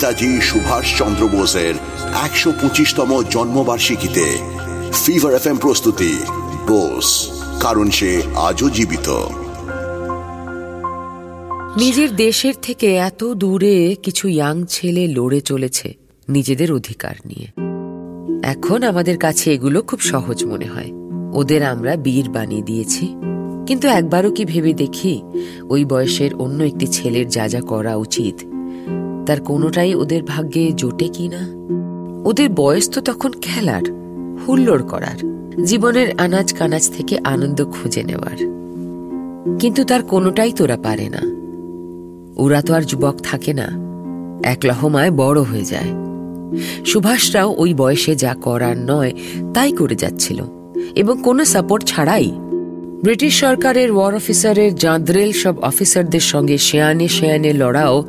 নেতাজি সুভাষ চন্দ্র বোসের একশো পঁচিশতম জন্মবার্ষিকীতে ফিভার এফ প্রস্তুতি। বোস, কারণ সে আজও জীবিত। নিজের দেশের থেকে এত দূরে কিছু ইয়াং ছেলে লড়ে চলেছে, নিজেদের অধিকার নিয়ে। এখন আমাদের কাছে এগুলো খুব সহজ মনে হয়। ওদের আমরা বীর বানিয়ে দিয়েছি। কিন্তু একবারও কি ভেবে দেখি, ওই বয়সের অন্য একটি ছেলের যা যা করা উচিত তার কোনোটাই ওদের ভাগ্যে জোটে কি না? ওদের বয়স তো তখন খেলার, হুল্লোড় করার, জীবনের আনাজ কানাজ থেকে আনন্দ খুঁজে নেওয়ার। কিন্তু তার কোনোটাই তোরা পারে না। ওরা তো আর যুবক থাকে না এক লহমায় বড় হয়ে যায়। সুভাষরাও ওই বয়সে যা করার নয়, তাই করে যাচ্ছিল। এবং কোনো সাপোর্ট ছাড়াই ব্রিটিশ সরকারের ওয়ার অফিসারের, জাঁদরেল সব অফিসারদের সঙ্গে শেয়ানে শেয়ানে লড়াও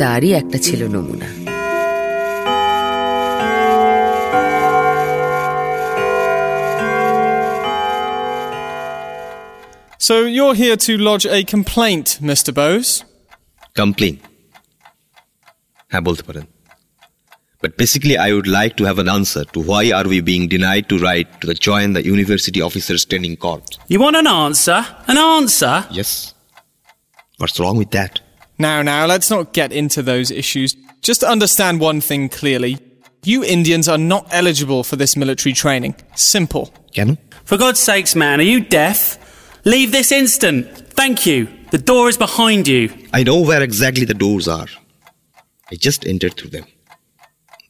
তারই একটা ছিল নমুনা So you're here to lodge a complaint, Mr. Bose? Complain হ্যাঁ বলতে পারেন But basically, I would like to have an answer to why are we being denied to right to the join the University Officers Training Corps? You want an answer? An answer? Yes. What's wrong with that? Now, now, let's not get into those issues. Just understand one thing clearly. You Indians are not eligible for this military training. Simple. কেন For God's sakes, man, are you deaf? Leave this instant. Thank you. The door is behind you. I know where exactly the doors are. I just entered through them.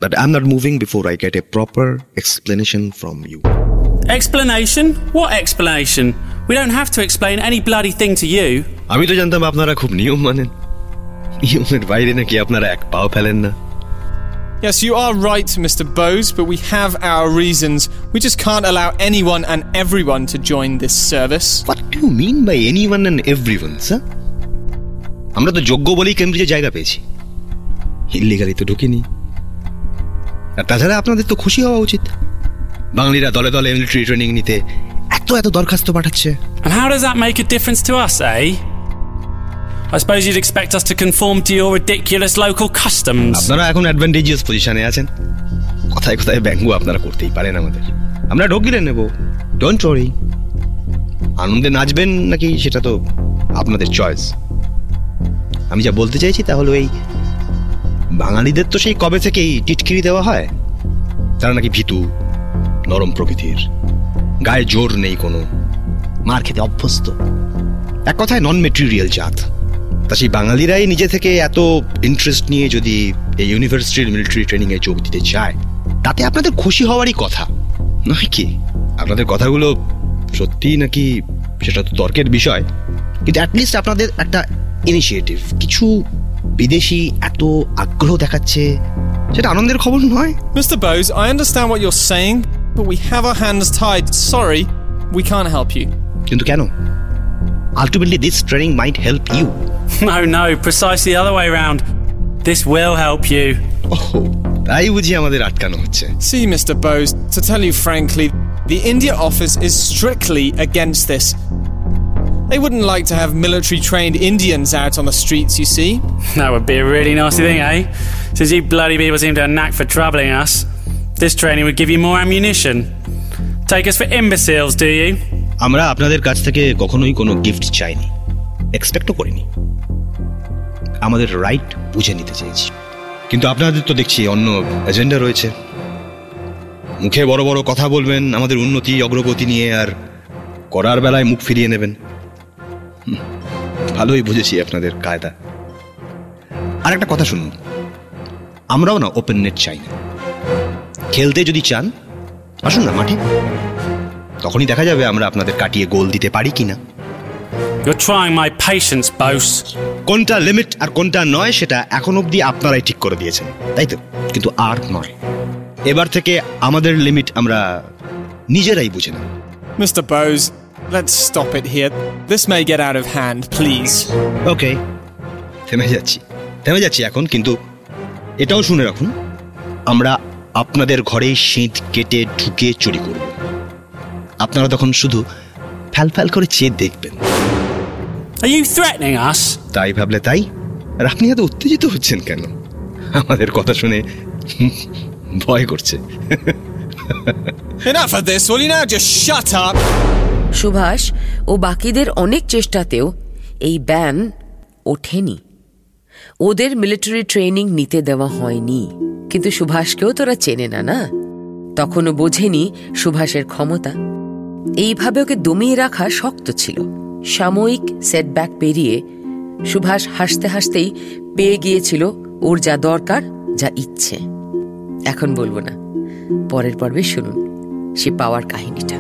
But I'm not moving before I get a proper explanation from you. Explanation? What explanation? We don't have to explain any bloody thing to you. আমি তো জানতাম আপনারা খুব নিয়ম মানেন নিয়মের বাইরে নাকি আপনারা এক পাও ফেলেন না Yes, you are right, Mr. Bose, but we have our reasons. We just can't allow anyone and everyone to join this service. What do mean by anyone and everyone sir আমরা তো যোগ্য বলেই কেমব্রিজে জায়গা পেয়েছি ইলিগালি তো ঢুকিনি আর তাছাড়া আপনাদের তো খুশি হওয়া উচিত বাঙালিরা দলে দলে মিলিটারি ট্রেনিং নিতে এত এত দরখাস্ত পাঠাচ্ছে And how does that make a difference to us, eh? I suppose you'd expect us to conform to your ridiculous local customs. আপনারা এখন অ্যাডভান্টেজিয়াস পজিশনে আছেন। কথায় কথায় ব্যঙ্গ আপনারা করতেই পারেন আমাদের। আমরা ঢোক নেব। ডোন্ট ওয়ারি আনন্দে নাচবেন নাকি সেটা তো আপনাদের চয়েস আমি যা বলতে চাইছি তা হলো এই বাঙালিদের তো সেই কবে থেকেই টিটকিরি দেওয়া হয়। তারা নাকি ভীতু, নরম প্রকৃতির। গায়ে জোর নেই কোনো। মার খেতে অভ্যস্ত। এক কথায় নন মেটেরিয়াল জাত। তা সেই বাঙালিরাই নিজে থেকে এত ইন্টারেস্ট নিয়ে যদি এই ইউনিভার্সিটির মিলিটারি ট্রেনিং এ যোগ দিতে চায় তাতে আপনাদের খুশি হওয়ারই কথা নয় কি আপনাদের কথাগুলো সত্যি নাকি সেটা তো তর্কের বিষয় কিন্তু অ্যাটলিস্ট আপনাদের একটা ইনিশিয়েটিভ কিছু বিদেশি এত আগ্রহ দেখাচ্ছে সেটা আনন্দের খবর নয় mister Mr. Bose, I understand what you're saying, but we have our hands tied. Sorry we can't help you. কিন্তু কেন Ultimately this training might help you No, no, precisely the other way round. This will help you. তাই বুঝি আমাদের আটকানো হচ্ছে See, Mr. Bose, to tell you frankly, the India office is strictly against this. They wouldn't like to have military trained Indians out on the streets, you see. That would be a really nasty thing, eh? Since you bloody people seem to have a knack for troubling us, this training would give you more ammunition. Take us for imbeciles, do you? আমরা আপনাদের কাছ থেকে কখনোই কোনো gift চাইনি এক্সপেক্টও করিনি। আমাদের right বুঝে নিতে চেয়েছি। কিন্তু আপনাদের তো দেখছি অন্য এজেন্ডা রয়েছে। মুখে বড় বড় কথা বলবেন, আমাদের উন্নতি, অগ্রগতি নিয়ে আর করার বেলায় মুখ ফিরিয়ে নেবেন। ভালোই বুঝেছি আপনাদের কায়দা। আর একটা কথা শুনুন, আমরাও না ওপেন নেট চাই না খেলতে যদি চান, আসুন না মাঠে। তখনই দেখা যাবে আমরা আপনাদের কাটিয়ে গোল দিতে পারি কিনা You're trying my patience, Bose. কোনটা লিমিট আর কোনটা নয় সেটা এখন অবধি আপনারাই ঠিক করে দিয়েছেন তাই তো কিন্তু আর নয় এবার থেকে আমাদের লিমিট আমরা নিজেরাই বুঝে নেব Mr. Bose, let's stop it here. This may get out of hand, please. ওকে থেমে যাচ্ছি থেমে যাচ্ছি এখন কিন্তু এটাও শুনে রাখুন আমরা আপনাদের ঘরে শীত কেটে ঢুকে চুরি করব আপনারা তখন শুধু ফ্যাল ফ্যাল করে চেয়ে দেখবেন। Are you threatening us? তাই ভাবলে তাই? আর আপনি এত উত্তেজিত হচ্ছেন কেন? আমাদের কথা শুনে ভয় করছে। Enough of this, will you now? Just shut up! Subhash ও বাকিদের অনেক চেষ্টাতেও এই ব্যান ওঠেনি। ওদের মিলিটারি ট্রেনিং নিতে দেওয়া হয়নি। কিন্তু সুভাষকেও তোরা চেনে না না? তখনও বোঝেনি সুভাষের ক্ষমতা। এইভাবে ওকে দমিয়ে রাখা শক্ত ছিল। সাময়িক সেটব্যাক পেরিয়ে সুভাষ হাসতে হাসতেই পেয়ে গিয়েছিল ওর যা দরকার, যা ইচ্ছে। এখন বলব না। পরের পর্বে শুনুন সে পাওয়ার কাহিনীটা।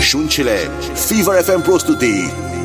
শুনছিলেন ফিভার এফ প্রস্তুতি।